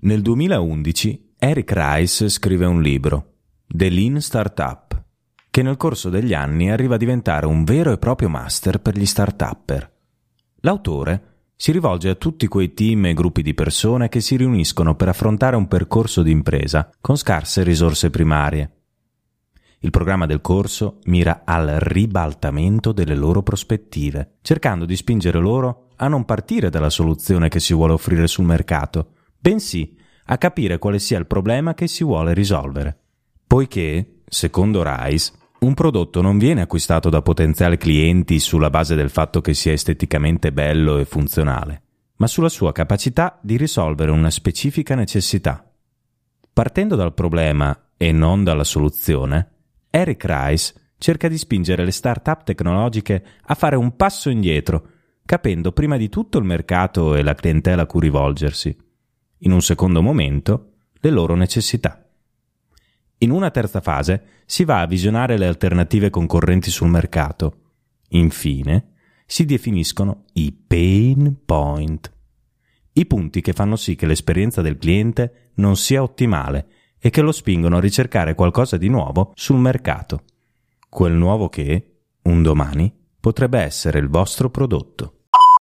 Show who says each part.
Speaker 1: Nel 2011 Eric Rice scrive un libro, The Lean Startup, che nel corso degli anni arriva a diventare un vero e proprio master per gli start-upper. L'autore si rivolge a tutti quei team e gruppi di persone che si riuniscono per affrontare un percorso di impresa con scarse risorse primarie. Il programma del corso mira al ribaltamento delle loro prospettive, cercando di spingere loro a non partire dalla soluzione che si vuole offrire sul mercato, bensì a capire quale sia il problema che si vuole risolvere. Poiché, secondo Rice, un prodotto non viene acquistato da potenziali clienti sulla base del fatto che sia esteticamente bello e funzionale, ma sulla sua capacità di risolvere una specifica necessità. Partendo dal problema e non dalla soluzione, Eric Rice cerca di spingere le start-up tecnologiche a fare un passo indietro, capendo prima di tutto il mercato e la clientela a cui rivolgersi. In un secondo momento, le loro necessità. In una terza fase si va a visionare le alternative concorrenti sul mercato. Infine, si definiscono i pain point, i punti che fanno sì che l'esperienza del cliente non sia ottimale e che lo spingono a ricercare qualcosa di nuovo sul mercato. Quel nuovo che, un domani, potrebbe essere il vostro prodotto.